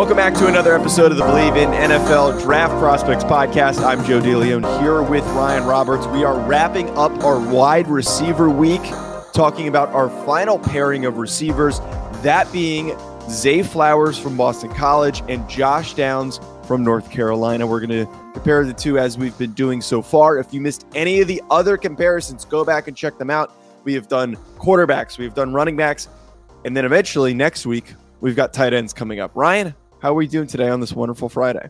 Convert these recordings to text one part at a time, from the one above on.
Welcome back to another episode of the Bleav in NFL Draft Prospects podcast. I'm Joe DeLeon here with Ryan Roberts. We are wrapping up our wide receiver week, talking about our final pairing of receivers, that being Zay Flowers from Boston College and Josh Downs from North Carolina. We're going to compare the two as we've been doing so far. If you missed any of the other comparisons, go back and check them out. We have done quarterbacks, we have done running backs, and then eventually next week, we've got tight ends coming up. Ryan, how are we doing today on this wonderful Friday?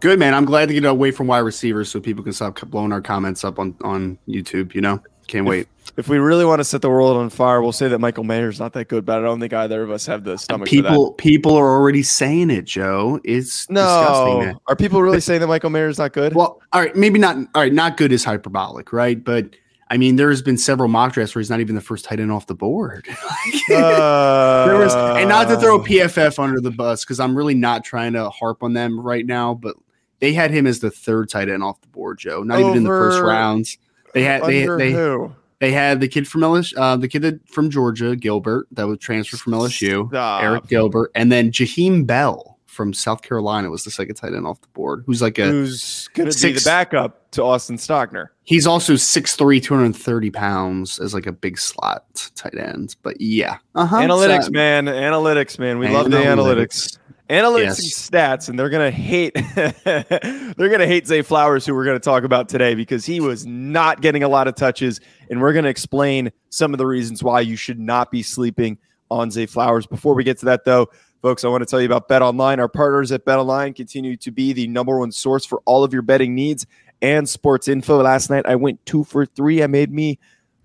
Good man. I'm glad to get away from wide receivers so people can stop blowing our comments up on on YouTube. You know, can't wait. If we really want to set the world on fire, we'll say that Michael Mayer's not that good, but I don't think either of us have the stomach. People, people are already saying it, Joe. It's no. disgusting. Are people really saying that Michael Mayer's not good? Well, all right, maybe not. All right, not good is hyperbolic, right? But I mean, there's been several mock drafts where he's not even the first tight end off the board. uh, there was, and not to throw PFF under the bus because I'm really not trying to harp on them right now, but they had him as the third tight end off the board, Joe. Not even in the first rounds. They had they they who? they had the kid from LSU, uh, the kid that, from Georgia, Gilbert, that was transferred from LSU, Stop. Arik Gilbert, and then Jaheim Bell from South Carolina was the second tight end off the board, who's like a who's going to be the backup to Austin Stogner. He's also 6'3", 230 pounds as like a big slot tight end. But yeah, uh-huh. analytics, so, man, analytics, man. We love the analytics. Analytics yes. and stats, and they're gonna hate they're gonna hate Zay Flowers, who we're gonna talk about today, because he was not getting a lot of touches, and we're gonna explain some of the reasons why you should not be sleeping on Zay Flowers. Before we get to that, though, Folks, I want to tell you about Bet Online. Our partners at Bet Online continue to be the number one source for all of your betting needs and sports info. Last night I went two for three. I made me a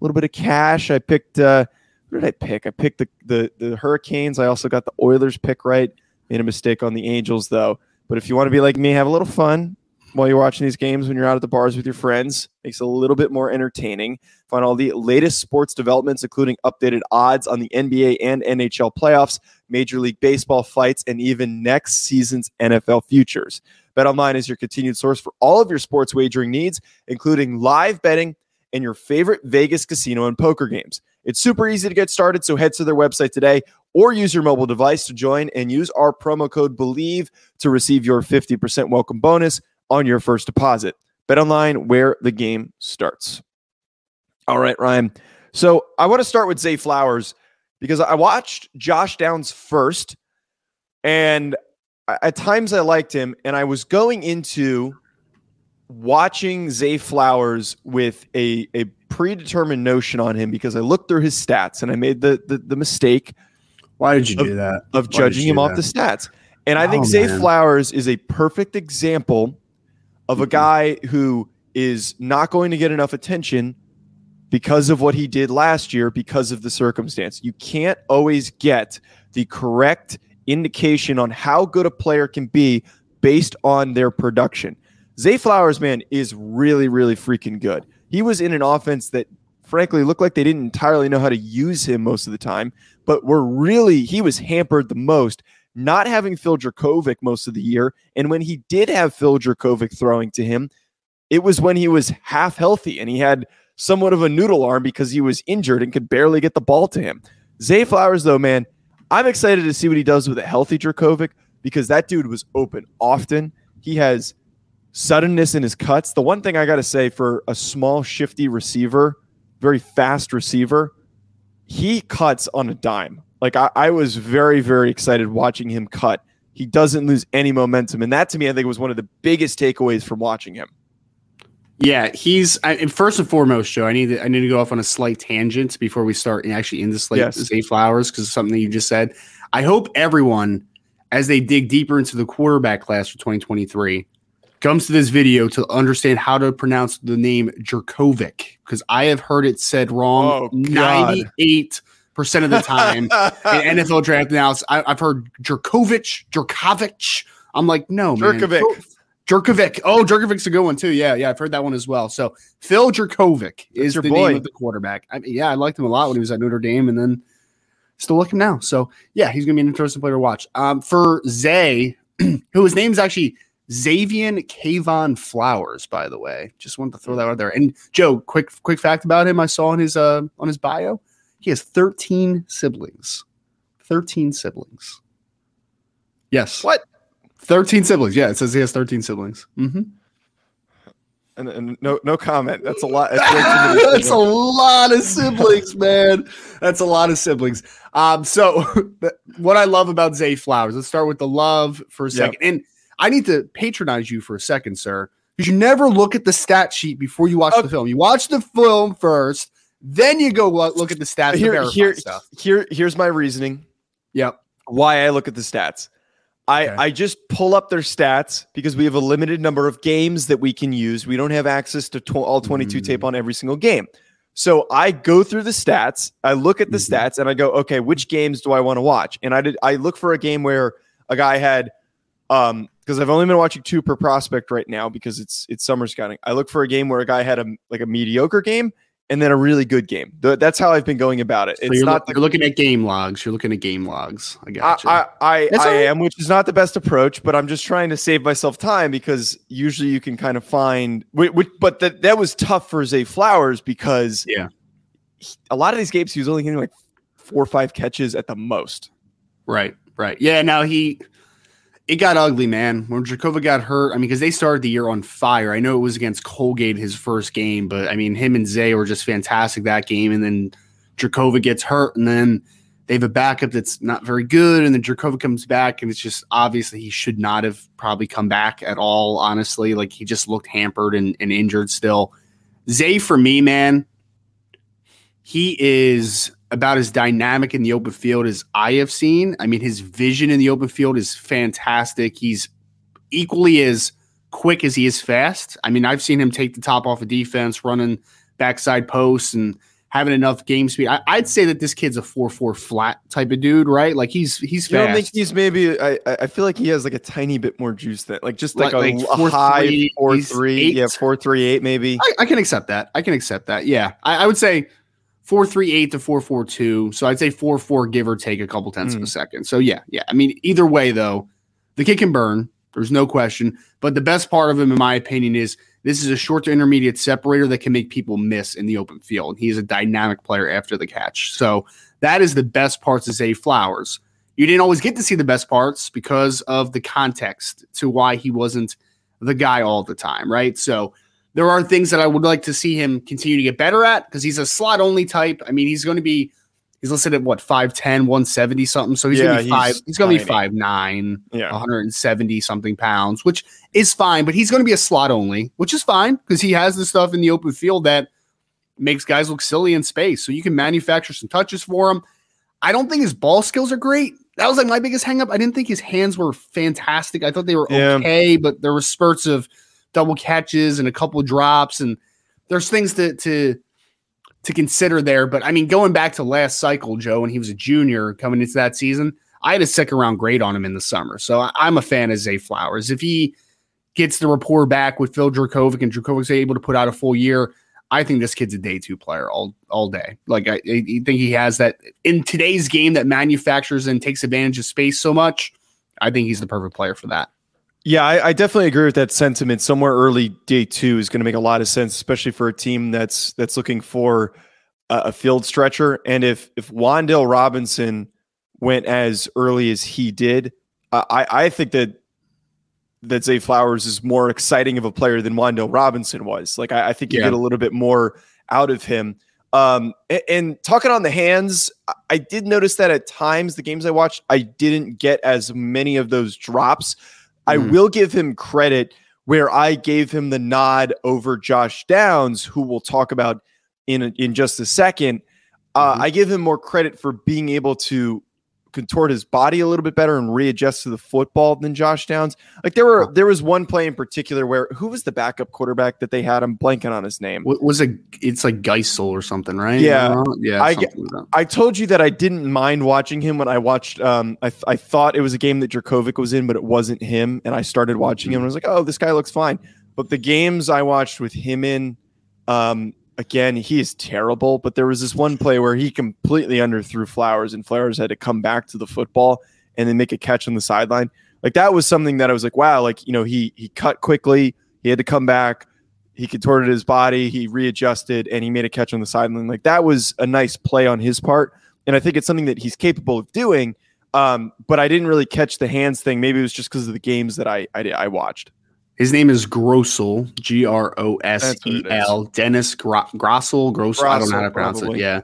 little bit of cash. I picked uh what did I pick? I picked the the the Hurricanes. I also got the Oilers pick right. Made a mistake on the Angels though. But if you want to be like me, have a little fun, while you're watching these games when you're out at the bars with your friends. Makes it a little bit more entertaining. Find all the latest sports developments, including updated odds on the NBA and NHL playoffs, Major League Baseball fights, and even next season's NFL futures. BetOnline is your continued source for all of your sports wagering needs, including live betting and your favorite Vegas casino and poker games. It's super easy to get started, so head to their website today or use your mobile device to join and use our promo code BELIEVE to receive your 50% welcome bonus on your first deposit. Bet online where the game starts. All right, Ryan. So I want to start with Zay Flowers because I watched Josh Downs first, and at times I liked him, and I was going into watching Zay Flowers with a, a predetermined notion on him because I looked through his stats and I made the the, the mistake. Why did you of, do that? Of Why judging him off the stats. And I think oh, Zay man. Flowers is a perfect example of a mm-hmm. guy who is not going to get enough attention because of what he did last year because of the circumstance. You can't always get the correct indication on how good a player can be based on their production. Zay Flowers, man, is really, really freaking good. He was in an offense that, frankly, looked like they didn't entirely know how to use him most of the time, but were really, he was hampered the most not having Phil Jurkovec most of the year. And when he did have Phil Jurkovec throwing to him, it was when he was half healthy and he had somewhat of a noodle arm because he was injured and could barely get the ball to him. Zay Flowers, though, man, I'm excited to see what he does with a healthy Jurkovec because that dude was open often. He has suddenness in his cuts. The one thing I got to say for a small, shifty receiver, very fast receiver, he cuts on a dime. Like I, I was very, very excited watching him cut. He doesn't lose any momentum. And that to me, I think was one of the biggest takeaways from watching him. Yeah, he's I, and first and foremost, Joe. I need to I need to go off on a slight tangent before we start actually into slate yes. Zay Flowers because something that you just said. I hope everyone, as they dig deeper into the quarterback class for 2023, comes to this video to understand how to pronounce the name Jurkovec because I have heard it said wrong oh, 98 percent of the time in NFL draft analysis. I, have heard Jurkovec, Jurkovec. I'm like, no, man. Jurkovec. Oh, Jurkovec's a good one too. Yeah, yeah, I've heard that one as well. So Phil Jurkovec is the boy. name of the quarterback. I mean, yeah, I liked him a lot when he was at Notre Dame, and then still like him now. So yeah, he's gonna be an interesting player to watch. Um, for Zay, who his name's actually Xavier Kayvon Flowers, by the way. Just wanted to throw that out there. And Joe, quick quick fact about him, I saw on his uh on his bio, he has 13 siblings. 13 siblings. Yes. What? 13 siblings. Yeah, it says he has 13 siblings. Mm-hmm. And, and, no no comment. That's a lot. That's, That's a lot of siblings, man. That's a lot of siblings. Um, so what I love about Zay Flowers, let's start with the love for a second. Yep. And I need to patronize you for a second, sir, because you never look at the stat sheet before you watch okay. the film. You watch the film first, then you go look at the stats. Here, here, stuff. here, here's my reasoning. Yep. Why I look at the stats. I, okay. I just pull up their stats because we have a limited number of games that we can use. We don't have access to tw- all 22 mm. tape on every single game. So I go through the stats, I look at the mm-hmm. stats, and I go, okay, which games do I want to watch? And I did I look for a game where a guy had um because I've only been watching two per prospect right now because it's it's summer scouting. I look for a game where a guy had a like a mediocre game and then a really good game. That's how I've been going about it. So it's you're not you're looking at game logs. You're looking at game logs. I got you. I I, I, I am, which is not the best approach, but I'm just trying to save myself time because usually you can kind of find. But that that was tough for Zay Flowers because yeah, a lot of these games he was only getting like four or five catches at the most. Right, right. Yeah. Now he it got ugly, man. When Jurkovec got hurt, I mean, because they started the year on fire. I know it was against Colgate his first game, but I mean, him and Zay were just fantastic that game. And then Jurkovec gets hurt, and then they have a backup that's not very good. And then Jurkovec comes back, and it's just obviously he should not have probably come back at all, honestly. Like he just looked hampered and, and injured still. Zay, for me, man, he is about as dynamic in the open field as I have seen. I mean, his vision in the open field is fantastic. He's equally as quick as he is fast. I mean, I've seen him take the top off of defense, running backside posts and having enough game speed. I, would say that this kid's a four four flat type of dude, right? Like he's he's fast. You don't think he's maybe? I I feel like he has like a tiny bit more juice than like just like, like a, four, a high three, four three, eight. yeah, four three eight maybe. I, I, can accept that. I can accept that. Yeah, I, I would say 438 to 442. So I'd say 44 give or take a couple tenths mm. of a hmm. second. So yeah, yeah. I mean, either way though, the kid can burn. There's no question. But the best part of him, in my opinion, is this is a short to intermediate separator that can make people miss in the open field. He is a dynamic player after the catch. So that is the best parts of Zay Flowers. You didn't always get to see the best parts because of the context to why he wasn't the guy all the time, right? So there are things that I would like to see him continue to get better at because he's a slot only type. I mean, he's going to be he's listed at what 5'10, 170 something. So he's yeah, gonna be five, he's, he's gonna be five nine, yeah. 170 something pounds, which is fine, but he's gonna be a slot only, which is fine because he has the stuff in the open field that makes guys look silly in space. So you can manufacture some touches for him. I don't think his ball skills are great. That was like my biggest hangup. I didn't think his hands were fantastic. I thought they were yeah. okay, but there were spurts of double catches and a couple drops, and there's things to to to consider there. But I mean, going back to last cycle, Joe, when he was a junior coming into that season, I had a second round grade on him in the summer. So I, am a fan of Zay Flowers. If he gets the rapport back with Phil Jurkovec and Jurkovec's able to put out a full year, I think this kid's a day two player all all day. Like I, I think he has that in today's game that manufactures and takes advantage of space so much. I think he's the perfect player for that. Yeah, I, I, definitely agree with that sentiment. Somewhere early day two is going to make a lot of sense, especially for a team that's that's looking for a, a field stretcher. And if if Wan'Dale Robinson went as early as he did, I I think that that Zay Flowers is more exciting of a player than Wan'Dale Robinson was. Like I, I think you yeah. get a little bit more out of him. Um, and, and, talking on the hands, I did notice that at times the games I watched, I didn't get as many of those drops. I mm. will give him credit where I gave him the nod over Josh Downs, who we'll talk about in in just a second. Uh, mm-hmm. I give him more credit for being able to contort his body a little bit better and readjust to the football than Josh Downs. Like there were there was one play in particular where who was the backup quarterback that they had? I'm blanking on his name. What was it? It's like Geisel or something, right? Yeah, yeah. I, like I told you that I didn't mind watching him when I watched. Um, I I thought it was a game that Jurkovec was in, but it wasn't him. And I started watching him and I was like, oh, this guy looks fine. But the games I watched with him in, um, again, he is terrible. But there was this one play where he completely underthrew Flowers, and Flowers had to come back to the football and then make a catch on the sideline. Like that was something that I was like, wow, like you know, he he cut quickly, he had to come back, he contorted his body, he readjusted, and he made a catch on the sideline. Like that was a nice play on his part, and I think it's something that he's capable of doing. Um, but I didn't really catch the hands thing. Maybe it was just because of the games that I, I I watched. His name is Grosel, G R O S E L. Dennis Gro- Grosel, Grosel. I don't know how to pronounce probably. it. Yeah.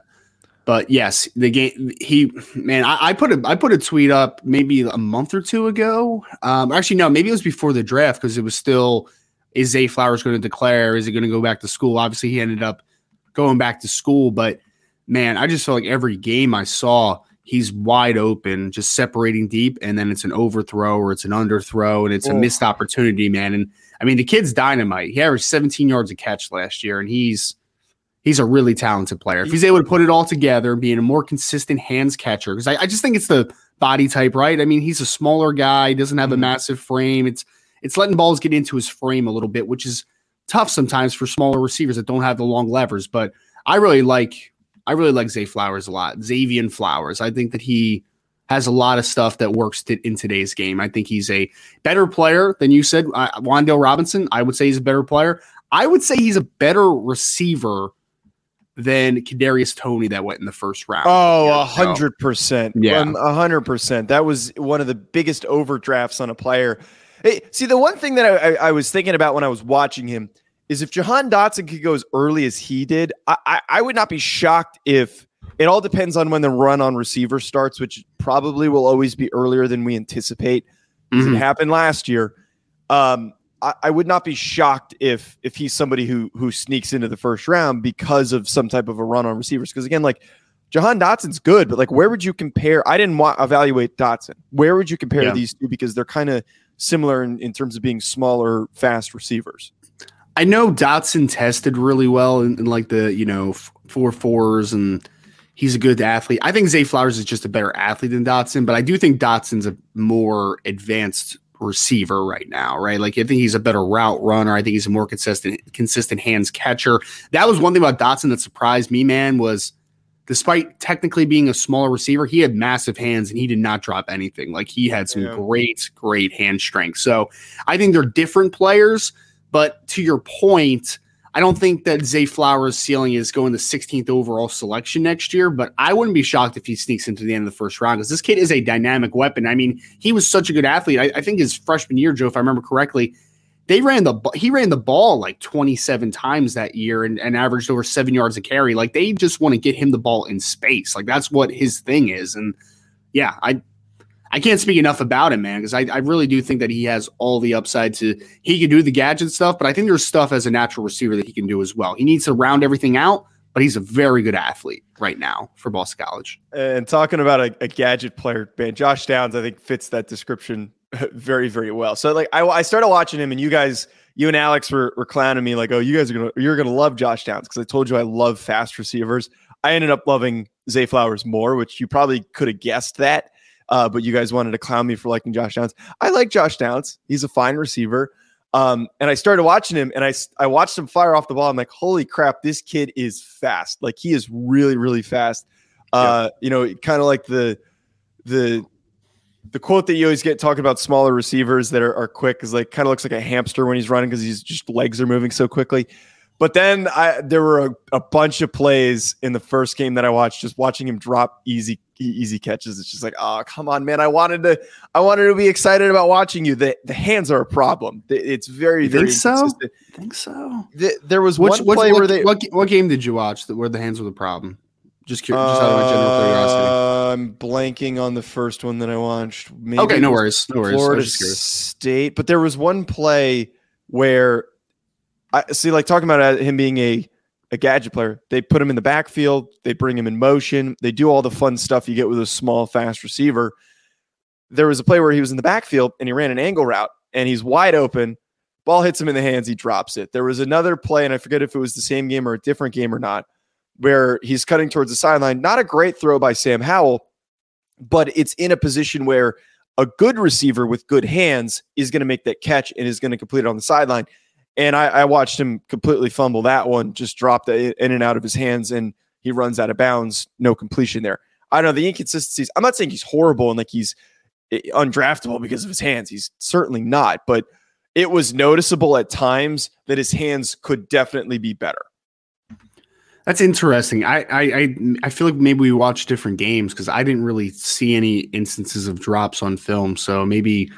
But yes, the game he man, I, I, put a I put a tweet up maybe a month or two ago. Um, actually, no, maybe it was before the draft because it was still is Zay Flowers going to declare? Is he going to go back to school? Obviously, he ended up going back to school, but man, I just felt like every game I saw, he's wide open, just separating deep, and then it's an overthrow or it's an underthrow, and it's oh. a missed opportunity, man. And I mean, the kid's dynamite. He averaged 17 yards a catch last year, and he's he's a really talented player. If he's able to put it all together, being a more consistent hands catcher, because I, I, just think it's the body type, right? I mean, he's a smaller guy, doesn't have a mm-hmm. massive frame. It's it's letting balls get into his frame a little bit, which is tough sometimes for smaller receivers that don't have the long levers. But I really like I really like Zay Flowers a lot. Xavier Flowers. I think that he has a lot of stuff that works to, in today's game. I think he's a better player than you said. Uh, Wan'Dale Robinson, I would say he's a better player. I would say he's a better receiver than Kadarius Toney that went in the first round. Oh, a hundred percent. Yeah, a hundred percent. That was one of the biggest overdrafts on a player. Hey, see, the one thing that I, I, I was thinking about when I was watching him is if Jahan Dotson could go as early as he did, I, I, I would not be shocked if it all depends on when the run on receiver starts, which probably will always be earlier than we anticipate. Mm-hmm. It happened last year. Um, I, I, would not be shocked if if he's somebody who who sneaks into the first round because of some type of a run on receivers. Because again, like Jahan Dotson's good, but like where would you compare? I didn't want evaluate Dotson. Where would you compare yeah. these two? Because they're kind of similar in, in terms of being smaller, fast receivers. I know Dotson tested really well in, in like the you know four fours and he's a good athlete. I think Zay Flowers is just a better athlete than Dotson, but I do think Dotson's a more advanced receiver right now, right? Like I think he's a better route runner. I think he's a more consistent consistent hands catcher. That was one thing about Dotson that surprised me, man, was despite technically being a smaller receiver, he had massive hands and he did not drop anything. Like he had some yeah. great, great hand strength. So I think they're different players. But to your point, I don't think that Zay Flowers' ceiling is going the 16th overall selection next year, but I wouldn't be shocked if he sneaks into the end of the first round because this kid is a dynamic weapon. I mean, he was such a good athlete. I, I, think his freshman year, Joe, if I remember correctly, they ran the he ran the ball like 27 times that year and, and averaged over seven yards a carry. Like they just want to get him the ball in space. Like that's what his thing is. And yeah, I I can't speak enough about him, man, because I, I really do think that he has all the upside to he can do the gadget stuff, but I think there's stuff as a natural receiver that he can do as well. He needs to round everything out, but he's a very good athlete right now for Boston College. And talking about a, a gadget player, man, Josh Downs, I think fits that description very, very well. So like I, I started watching him and you guys, you and Alex were, were clowning me like, oh, you guys are gonna you're gonna love Josh Downs because I told you I love fast receivers. I ended up loving Zay Flowers more, which you probably could have guessed that uh, but you guys wanted to clown me for liking Josh Downs. I like Josh Downs. He's a fine receiver. Um, and I started watching him and I, I watched him fire off the ball. I'm like, holy crap, this kid is fast. Like he is really, really fast. Uh, yeah. you know, kind of like the, the, the quote that you always get talking about smaller receivers that are, are quick is like kind of looks like a hamster when he's running because he's just legs are moving so quickly. But then I there were a, a, bunch of plays in the first game that I watched, just watching him drop easy easy catches. It's just like, oh come on, man! I wanted to I wanted to be excited about watching you. The the hands are a problem. It's very you very think so. think so. The, there was one play what, where they what, what game did you watch that where the hands were the problem? Just curious, just out of general curiosity. Uh, I'm blanking on the first one that I watched. Maybe okay, no worries, no worries. Florida State, but there was one play where I see like talking about uh, him being a a gadget player. They put him in the backfield, they bring him in motion, they do all the fun stuff you get with a small, fast receiver. There was a play where he was in the backfield and he ran an angle route and he's wide open. Ball hits him in the hands, he drops it. There was another play, and I forget if it was the same game or a different game or not, where he's cutting towards the sideline. Not a great throw by Sam Howell, but it's in a position where a good receiver with good hands is going to make that catch and is going to complete it on the sideline. And I, I, watched him completely fumble that one, just drop it in and out of his hands, and he runs out of bounds, no completion there. I don't know the inconsistencies. I'm not saying he's horrible and like he's eh, undraftable because of his hands. He's certainly not, but it was noticeable at times that his hands could definitely be better. That's interesting. I I I feel like maybe we watched different games because I didn't really see any instances of drops on film. So maybe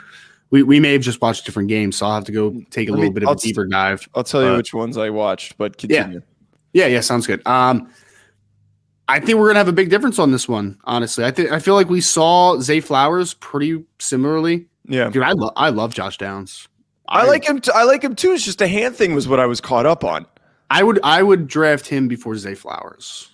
we, we may have just watched different games. So I'll have to go take a Let little me, bit of I'll a deeper dive. I'll tell you which ones I watched, but continue. Yeah, yeah, yeah sounds good. Um, I think we're gonna have a big difference on this one. Honestly, I think I feel like we saw Zay Flowers pretty similarly. Yeah, dude, I love I love Josh Downs. I, I like him. T- I like him too. It's just a hand thing was what I was caught up on. I would I would draft him before Zay Flowers.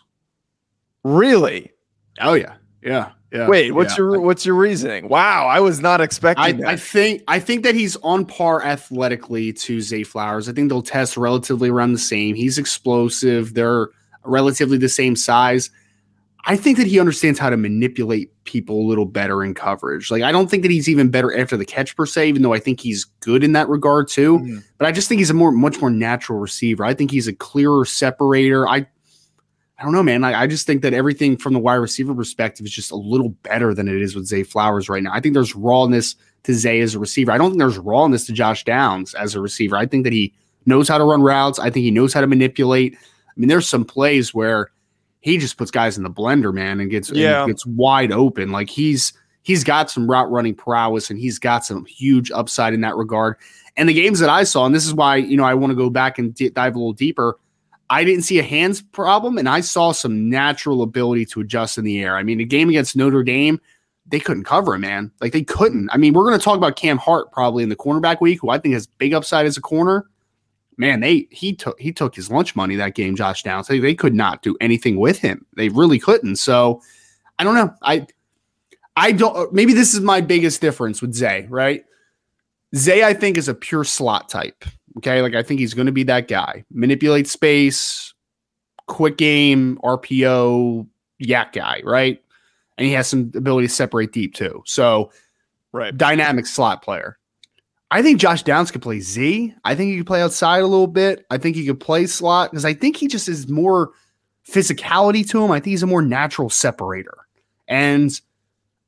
Really? Oh yeah, yeah, yeah. Wait, what's yeah. your what's your reasoning? Wow, I was not expecting I, I, think I think that he's on par athletically to Zay Flowers. I think they'll test relatively around the same. He's explosive. They're relatively the same size. I think that he understands how to manipulate people a little better in coverage. Like I don't think that he's even better after the catch per se, even though I think he's good in that regard too. Mm-hmm. But I just think he's a more much more natural receiver. I think he's a clearer separator. I I don't know, man. I, I just think that everything from the wide receiver perspective is just a little better than it is with Zay Flowers right now. I think there's rawness to Zay as a receiver. I don't think there's rawness to Josh Downs as a receiver. I think that he knows how to run routes. I think he knows how to manipulate. I mean, there's some plays where he just puts guys in the blender, man, and gets yeah. and gets wide open. Like he's he's got some route running prowess and he's got some huge upside in that regard. And the games that I saw, and this is why you know I want to go back and d- dive a little deeper. I didn't see a hands problem, and I saw some natural ability to adjust in the air. I mean, the game against Notre Dame, they couldn't cover him, man. Like they couldn't. I mean, we're going to talk about Cam Hart probably in the cornerback week, who I think has big upside as a corner man, they he took he took his lunch money that game, Josh Downs. They, they could not do anything with him. They really couldn't. So I don't know. I I don't uh, maybe this is my biggest difference with Zay, right? Zay, I think, is a pure slot type. Okay. Like I think he's going to be that guy. Manipulate space, quick game, RPO, YAC guy, right? And he has some ability to separate deep too. So right. dynamic slot player. I think Josh Downs could play Z. I think he could play outside a little bit. I think he could play slot because I think he just is more physicality to him. I think he's a more natural separator. And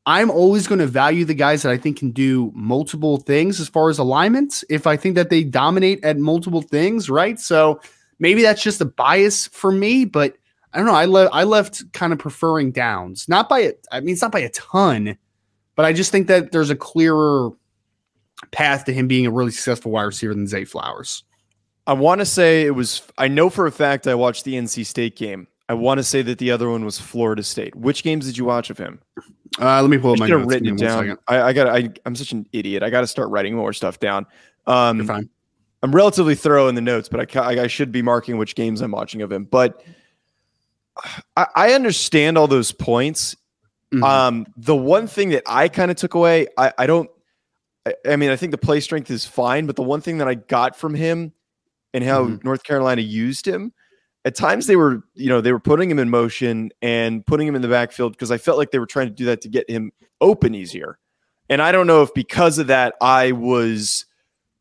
I'm always going to value the guys that I think can do multiple things as far as alignments. If I think that they dominate at multiple things, right? So maybe that's just a bias for me, but I don't know. I left I left kind of preferring Downs, not by it. I mean, it's not by a ton, but I just think that there's a clearer path to him being a really successful wide receiver than Zay Flowers. I want to say it was, I know for a fact I watched the NC State game. I want to say that the other one was Florida State. Which games did you watch of him? Uh, let me pull up my notes. Written it down. I, I got. I, I'm such an idiot. I got to start writing more stuff down. Um, You're fine. I'm relatively thorough in the notes, but I, I should be marking which games I'm watching of him. But I, I understand all those points. Mm-hmm. Um, the one thing that I kind of took away, I, I don't I, mean, I think the play strength is fine, but the one thing that I got from him and how mm-hmm. North Carolina used him, at times they were, you know, they were putting him in motion and putting him in the backfield because I felt like they were trying to do that to get him open easier. And I don't know if because of that I was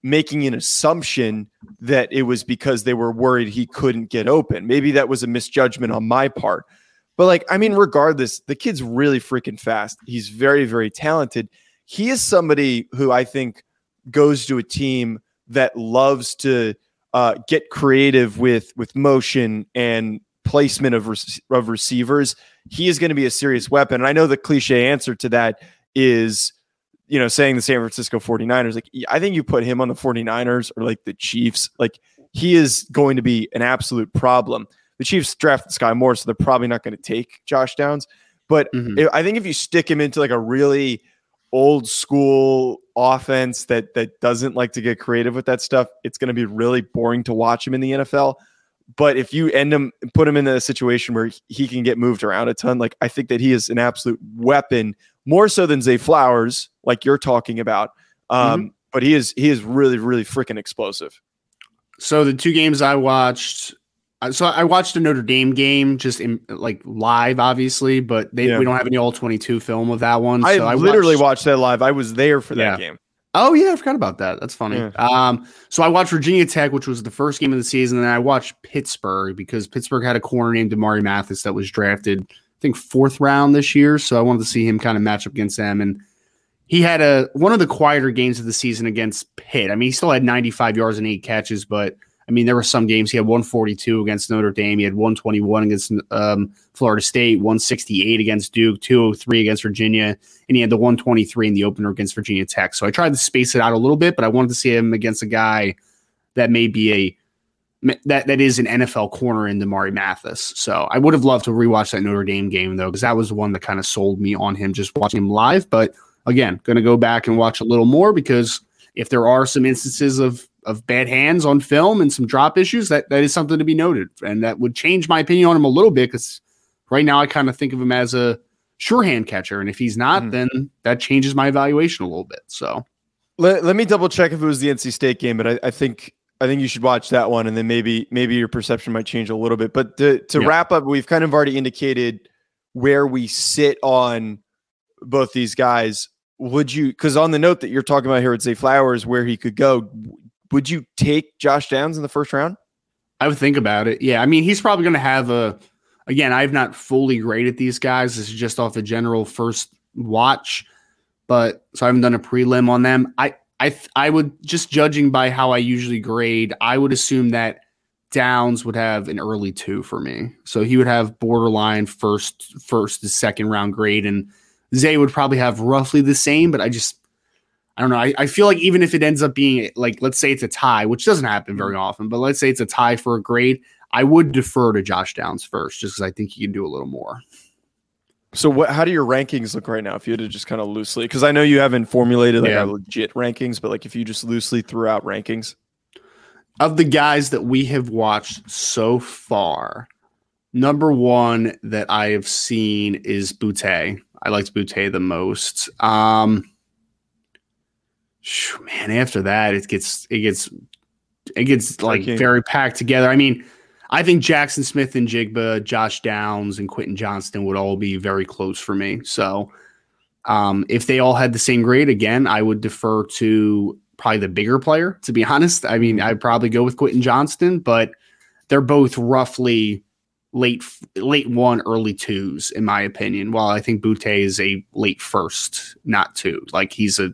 making an assumption that it was because they were worried he couldn't get open. Maybe that was a misjudgment on my part. But like, I mean, regardless, the kid's really freaking fast. He's very, very talented he is somebody who I think goes to a team that loves to uh, get creative with with motion and placement of, of receivers. He is going to be a serious weapon. And I know the cliche answer to that is, you know, saying the San Francisco 49ers. Like, I think you put him on the 49ers or like the Chiefs. Like, he is going to be an absolute problem. The Chiefs drafted Skyy Moore, so they're probably not going to take Josh Downs. But mm-hmm. I think if you stick him into like a really old school offense that that doesn't like to get creative with that stuff, it's going to be really boring to watch him in the NFL. But if you end him, put him in a situation where he can get moved around a ton, like I think that he is an absolute weapon, more so than Zay Flowers, like you're talking about. Um, mm-hmm. But he is he is really really freaking explosive. So the two games I watched, so I watched a Notre Dame game just in like live, obviously, but they, yeah. we don't have any all twenty two film of that one. I, so I literally watched, watched, that live. I was there for that yeah. game. Oh yeah, I forgot about that. That's funny. Yeah. Um, so I watched Virginia Tech, which was the first game of the season, and I watched Pittsburgh because Pittsburgh had a corner named Damarri Mathis that was drafted, I think fourth round this year. So I wanted to see him kind of match up against them, and he had a one of the quieter games of the season against Pitt. I mean, he still had 95 yards and eight catches, but I mean, there were some games he had 142 against Notre Dame, he had 121 against um, Florida State, 168 against Duke, 203 against Virginia, and he had the 123 in the opener against Virginia Tech. So I tried to space it out a little bit, but I wanted to see him against a guy that may be a that that is an NFL corner in Damarri Mathis. So I would have loved to rewatch that Notre Dame game though, because that was the one that kind of sold me on him just watching him live. But again, going to go back and watch a little more because if there are some instances of of bad hands on film and some drop issues, that that is something to be noted, and that would change my opinion on him a little bit because right now I kind of think of him as a sure hand catcher, and if he's not, mm then that changes my evaluation a little bit. So let, let me double check if it was the NC State game, but I, I think I think you should watch that one, and then maybe maybe your perception might change a little bit. But to, to yeah. wrap up, we've kind of already indicated where we sit on both these guys. Would you? Because on the note that you're talking about here at Zay Flowers, where he could go, would you take Josh Downs in the first round? I would think about it. Yeah. I mean, he's probably going to have a, again, I've not fully graded these guys. This is just off a general first watch, but so I haven't done a prelim on them. I, I, I would just judging by how I usually grade, I would assume that Downs would have an early two for me. So he would have borderline first, first to second round grade, and Zay would probably have roughly the same. But I just I don't know. I, I feel like even if it ends up being like, let's say it's a tie, which doesn't happen very mm-hmm. often, but let's say it's a tie for a grade, I would defer to Josh Downs first, just because I think he can do a little more. So, what? How do your rankings look right now? If you had to just kind of loosely, because I know you haven't formulated like yeah. legit rankings, but like if you just loosely threw out rankings of the guys that we have watched so far, number one that I have seen is Boutte. I liked Boutte the most. Um, man, after that it gets it gets it gets like very packed together. I mean, I think Jackson Smith-Njigba, Josh Downs, and Quentin Johnston would all be very close for me. So um, if they all had the same grade again, I would defer to probably the bigger player, to be honest. I mean, I'd probably go with Quentin Johnston, but they're both roughly late late one, early twos, in my opinion. While I think Boutte is a late first, not two. Like he's a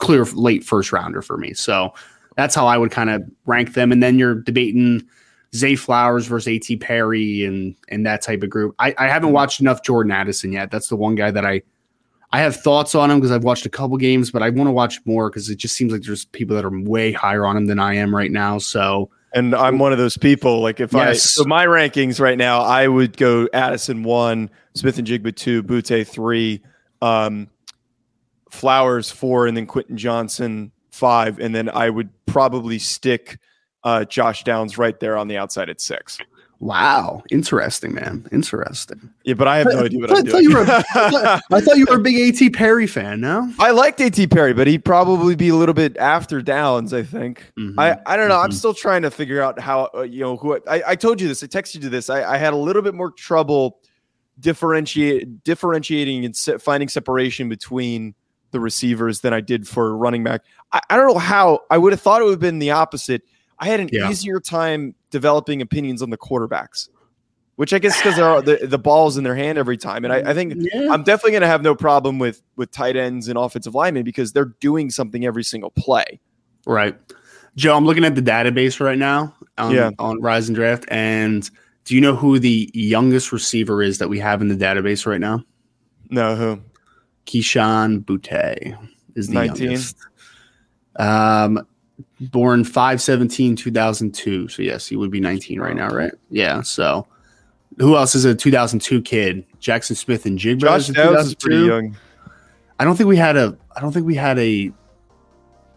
clear late first rounder for me. So that's how I would kind of rank them. And then you're debating Zay Flowers versus A.T. Perry and and that type of group. I, I haven't watched enough Jordan Addison yet. That's the one guy that I I have thoughts on him because I've watched a couple games, but I want to watch more because it just seems like there's people that are way higher on him than I am right now. So and I'm one of those people. Like if yes. I so my rankings right now, I would go Addison one, Smith-Njigba two, Boutte three. Um, Flowers four, and then Quentin Johnston five, and then I would probably stick uh, Josh Downs right there on the outside at six. Wow, interesting, man. Interesting. Yeah, but I have no idea what I, I'm doing. Thought a, I thought you were a big A.T. Perry fan. No, I liked A.T. Perry, but he'd probably be a little bit after Downs. I think. Mm-hmm. I I don't know. Mm-hmm. I'm still trying to figure out how uh, you know who. I, I told you this. I texted you this. I, I had a little bit more trouble differentiate differentiating and se- finding separation between the receivers than I did for running back. I, I don't know how I would have thought it would have been the opposite. I had an yeah. easier time developing opinions on the quarterbacks, which I guess because the the ball's in their hand every time. And I, I think yeah. I'm definitely going to have no problem with with tight ends and offensive linemen because they're doing something every single play. Right, Joe. I'm looking at the database right now. On, yeah. on Rise and Draft, and do you know who the youngest receiver is that we have in the database right now? No, who? Kayshon Boutte is the 19. youngest. Um, born 517 2002. So, yes, he would be 19 right now, right? Yeah. So, who else is a 2002 kid? Jackson Smith-Njigba. Josh Downs is pretty young. I don't think we had a. I don't think we had a.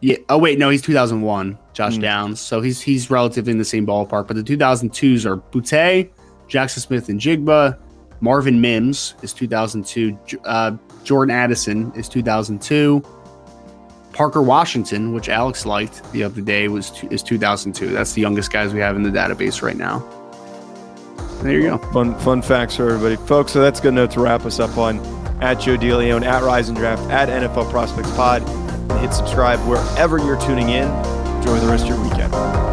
Yeah. Oh wait, no, he's 2001. Josh mm. Downs. So he's he's relatively in the same ballpark. But the 2002s are Boutte, Jackson Smith-Njigba, Marvin Mims is 2002. Uh, Jordan Addison is 2002. Parker Washington, which Alex liked the other day, was is 2002. That's the youngest guys we have in the database right now. There you go. Fun fun facts for everybody, folks. So that's good enough to wrap us up on at Joe DeLeon, at Rise and Draft, at NFL Prospects Pod. Hit subscribe wherever you're tuning in. Enjoy the rest of your weekend.